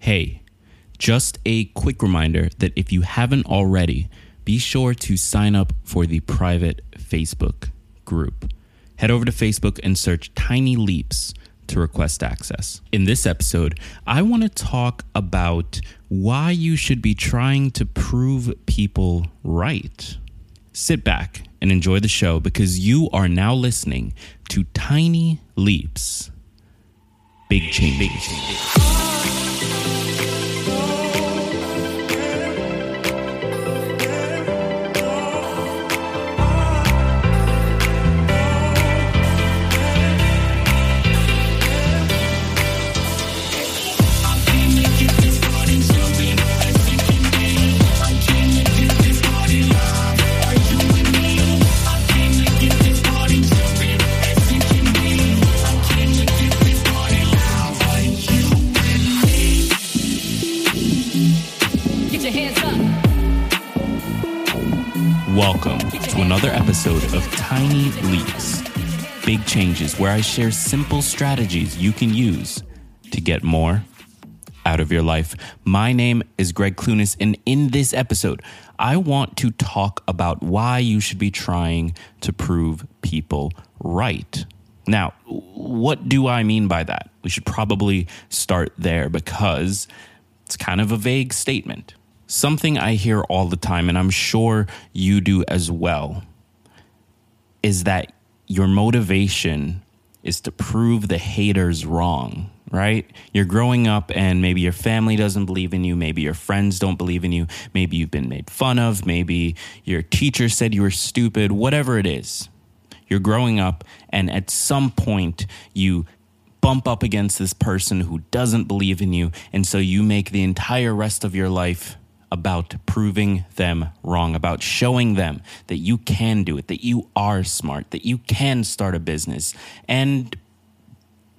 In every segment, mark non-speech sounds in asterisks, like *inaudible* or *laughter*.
Hey, just a quick reminder that if you haven't already, be sure to sign up for the private Facebook group. Head over to Facebook and search Tiny Leaps to request access. In this episode, I want to talk about why you should be trying to prove people right. Sit back and enjoy the show because you are now listening to Tiny Leaps. Big change. Big change. Episode of Tiny Leaps, Big Changes, where I share simple strategies you can use to get more out of your life. My name is Gregg Clunis, and in this episode, I want to talk about why you should be trying to prove people right. Now, what do I mean by that? We should probably start there because it's kind of a vague statement. Something I hear all the time, and I'm sure you do as well, is that your motivation is to prove the haters wrong, right? You're growing up and maybe your family doesn't believe in you, maybe your friends don't believe in you, maybe you've been made fun of, maybe your teacher said you were stupid, whatever it is. You're growing up and at some point you bump up against this person who doesn't believe in you and so you make the entire rest of your life about proving them wrong, about showing them that you can do it, that you are smart, that you can start a business. And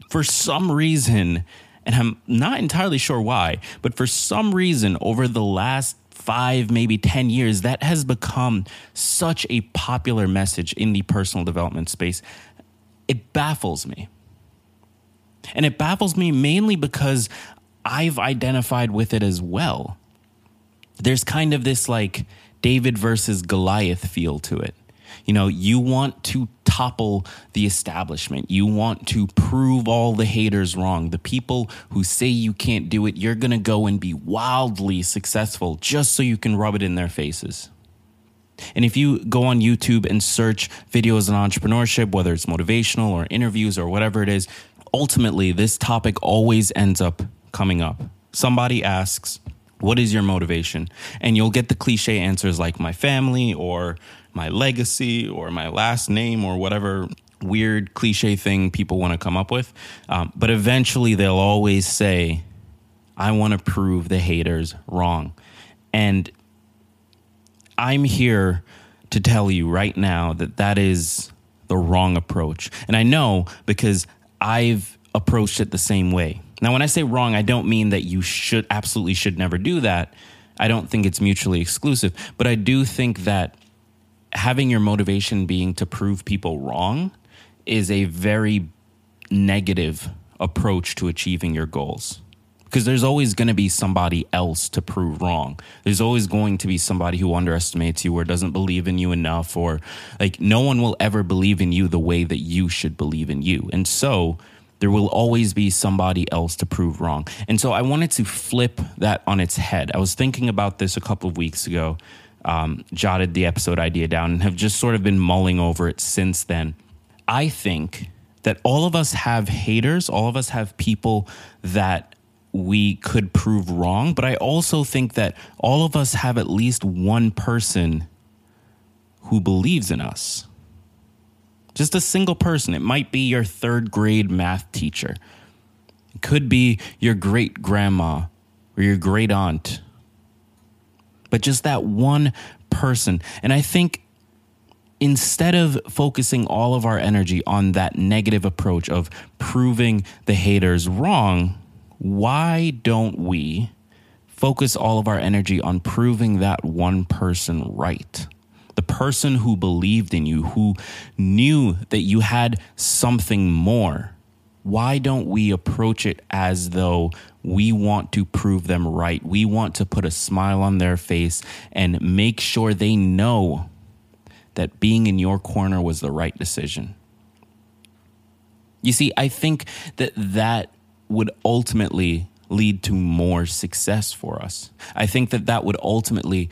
for some reason, and I'm not entirely sure why, but for some reason, over the last five, maybe 10 years, that has become such a popular message in the personal development space. It baffles me. And it baffles me mainly because I've identified with it as well there's kind of this like David versus Goliath feel to it. You know, you want to topple the establishment. You want to prove all the haters wrong. The people who say you can't do it, you're going to go and be wildly successful just so you can rub it in their faces. And if you go on YouTube and search videos on entrepreneurship, whether it's motivational or interviews or whatever it is, ultimately this topic always ends up coming up. Somebody asks, what is your motivation? And you'll get the cliche answers like my family or my legacy or my last name or whatever weird cliche thing people want to come up with. Um, but eventually they'll always say, I want to prove the haters wrong. And I'm here to tell you right now that that is the wrong approach. And I know because I've approached it the same way. Now, when I say wrong, I don't mean that you should absolutely should never do that. I don't think it's mutually exclusive, but I do think that having your motivation being to prove people wrong is a very negative approach to achieving your goals. Because there's always going to be somebody else to prove wrong. There's always going to be somebody who underestimates you or doesn't believe in you enough, or like no one will ever believe in you the way that you should believe in you. And so, There will always be somebody else to prove wrong. And so I wanted to flip that on its head. I was thinking about this a couple of weeks ago, um, jotted the episode idea down, and have just sort of been mulling over it since then. I think that all of us have haters, all of us have people that we could prove wrong, but I also think that all of us have at least one person who believes in us. Just a single person. It might be your third grade math teacher. It could be your great grandma or your great aunt. But just that one person. And I think instead of focusing all of our energy on that negative approach of proving the haters wrong, why don't we focus all of our energy on proving that one person right? The person who believed in you, who knew that you had something more. Why don't we approach it as though we want to prove them right? We want to put a smile on their face and make sure they know that being in your corner was the right decision. You see, I think that that would ultimately lead to more success for us. I think that that would ultimately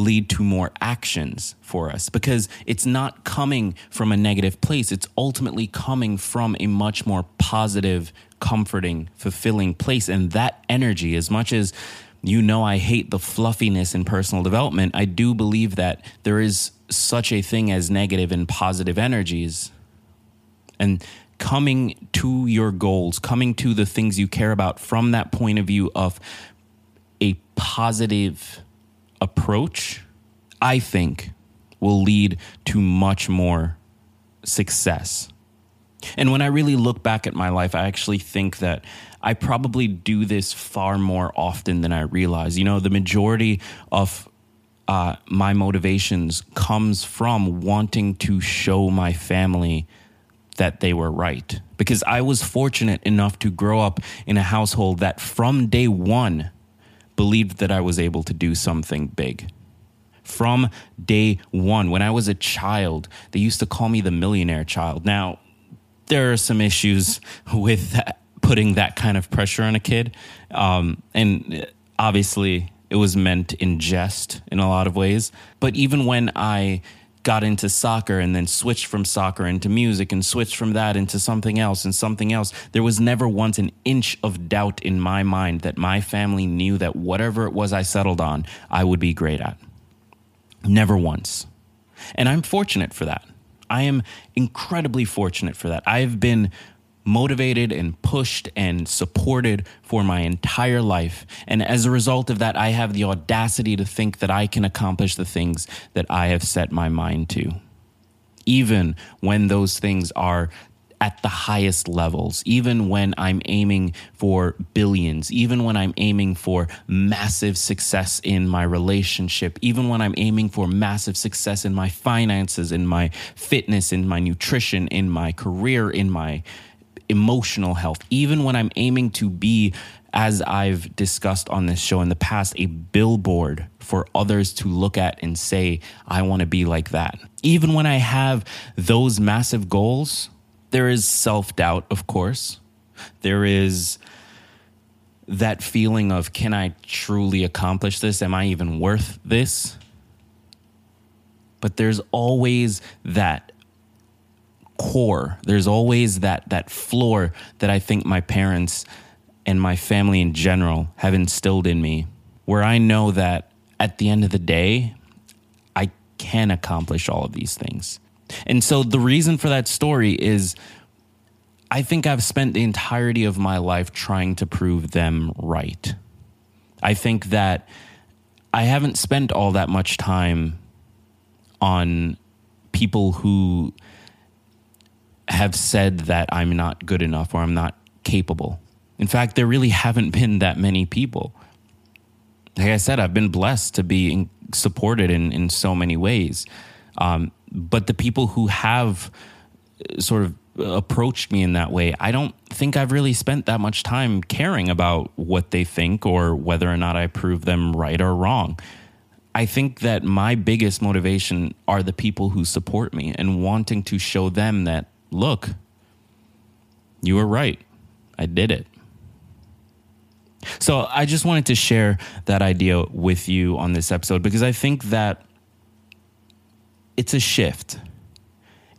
lead to more actions for us because it's not coming from a negative place. It's ultimately coming from a much more positive, comforting, fulfilling place. And that energy, as much as you know, I hate the fluffiness in personal development, I do believe that there is such a thing as negative and positive energies. And coming to your goals, coming to the things you care about from that point of view of a positive approach, I think will lead to much more success. And when I really look back at my life, I actually think that I probably do this far more often than I realize. You know, the majority of uh, my motivations comes from wanting to show my family that they were right. Because I was fortunate enough to grow up in a household that from day one believed that I was able to do something big. From day one, when I was a child, they used to call me the millionaire child. Now, there are some issues *laughs* with that, putting that kind of pressure on a kid. Um, and obviously, it was meant in jest in a lot of ways. But even when I got into soccer and then switched from soccer into music and switched from that into something else and something else. There was never once an inch of doubt in my mind that my family knew that whatever it was I settled on, I would be great at. Never once. And I'm fortunate for that. I am incredibly fortunate for that. I've been motivated and pushed and supported for my entire life. And as a result of that, I have the audacity to think that I can accomplish the things that I have set my mind to. Even when those things are at the highest levels, even when I'm aiming for billions, even when I'm aiming for massive success in my relationship, even when I'm aiming for massive success in my finances, in my fitness, in my nutrition, in my career, in my emotional health, even when I'm aiming to be, as I've discussed on this show in the past, a billboard for others to look at and say, I want to be like that. Even when I have those massive goals, there is self doubt, of course. There is that feeling of, can I truly accomplish this? Am I even worth this? But there's always that core. There's always that that floor that I think my parents and my family in general have instilled in me where I know that at the end of the day I can accomplish all of these things. And so the reason for that story is I think I've spent the entirety of my life trying to prove them right. I think that I haven't spent all that much time on people who have said that I'm not good enough or I'm not capable. In fact, there really haven't been that many people. Like I said, I've been blessed to be supported in, in so many ways. Um, but the people who have uh, sort of approached me in that way, I don't think I've really spent that much time caring about what they think or whether or not I prove them right or wrong. I think that my biggest motivation are the people who support me and wanting to show them that look, you were right. I did it. So I just wanted to share that idea with you on this episode because I think that it's a shift.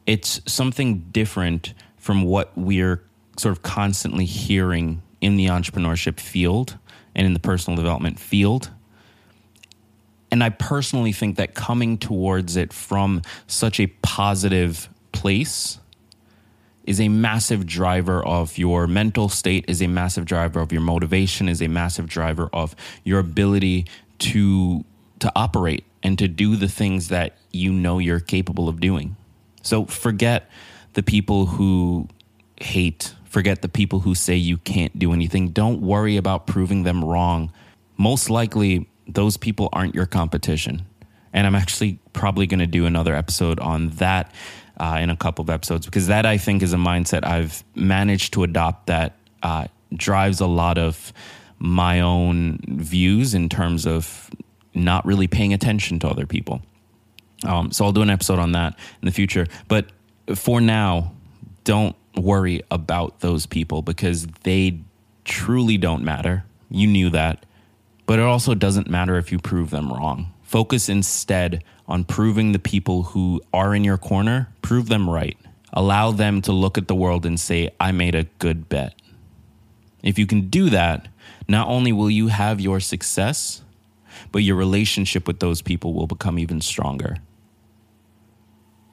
It's something different from what we're sort of constantly hearing in the entrepreneurship field and in the personal development field. And I personally think that coming towards it from such a positive place is a massive driver of your mental state, is a massive driver of your motivation, is a massive driver of your ability to to operate and to do the things that you know you're capable of doing. So forget the people who hate, forget the people who say you can't do anything. Don't worry about proving them wrong. Most likely those people aren't your competition. And I'm actually probably going to do another episode on that uh, in a couple of episodes because that I think is a mindset I've managed to adopt that uh, drives a lot of my own views in terms of not really paying attention to other people. Um, so I'll do an episode on that in the future. But for now, don't worry about those people because they truly don't matter. You knew that. But it also doesn't matter if you prove them wrong. Focus instead on proving the people who are in your corner, prove them right. Allow them to look at the world and say, I made a good bet. If you can do that, not only will you have your success, but your relationship with those people will become even stronger.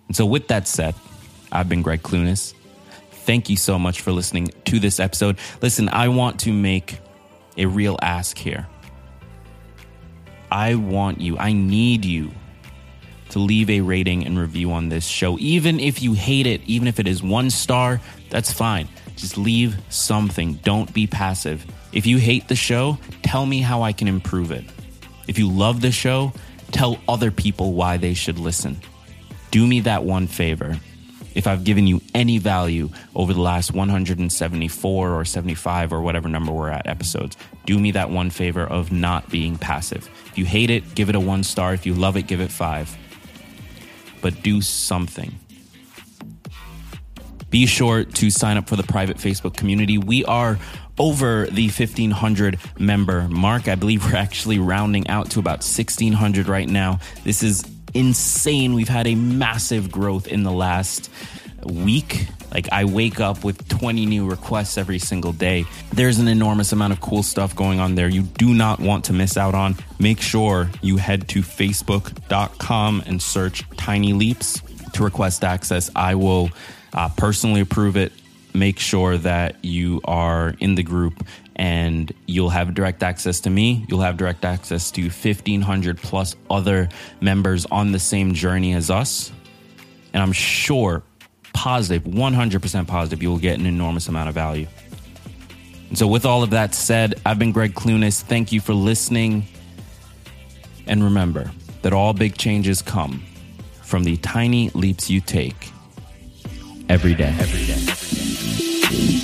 And so, with that said, I've been Gregg Clunis. Thank you so much for listening to this episode. Listen, I want to make a real ask here. I want you, I need you to leave a rating and review on this show. Even if you hate it, even if it is one star, that's fine. Just leave something. Don't be passive. If you hate the show, tell me how I can improve it. If you love the show, tell other people why they should listen. Do me that one favor. If I've given you any value over the last 174 or 75 or whatever number we're at episodes, do me that one favor of not being passive. If you hate it, give it a one star. If you love it, give it five but do something. Be sure to sign up for the private Facebook community. We are over the 1500 member mark. I believe we're actually rounding out to about 1600 right now. This is insane. We've had a massive growth in the last week. Like I wake up with 20 new requests every single day. There's an enormous amount of cool stuff going on there you do not want to miss out on. Make sure you head to facebook.com and search Tiny Leaps to request access. I will uh, personally approve it. Make sure that you are in the group and you'll have direct access to me. You'll have direct access to 1,500 plus other members on the same journey as us. And I'm sure positive, 100% positive, you will get an enormous amount of value. And so, with all of that said, I've been Gregg Clunis. Thank you for listening. And remember that all big changes come from the tiny leaps you take every day. Every day. Every day.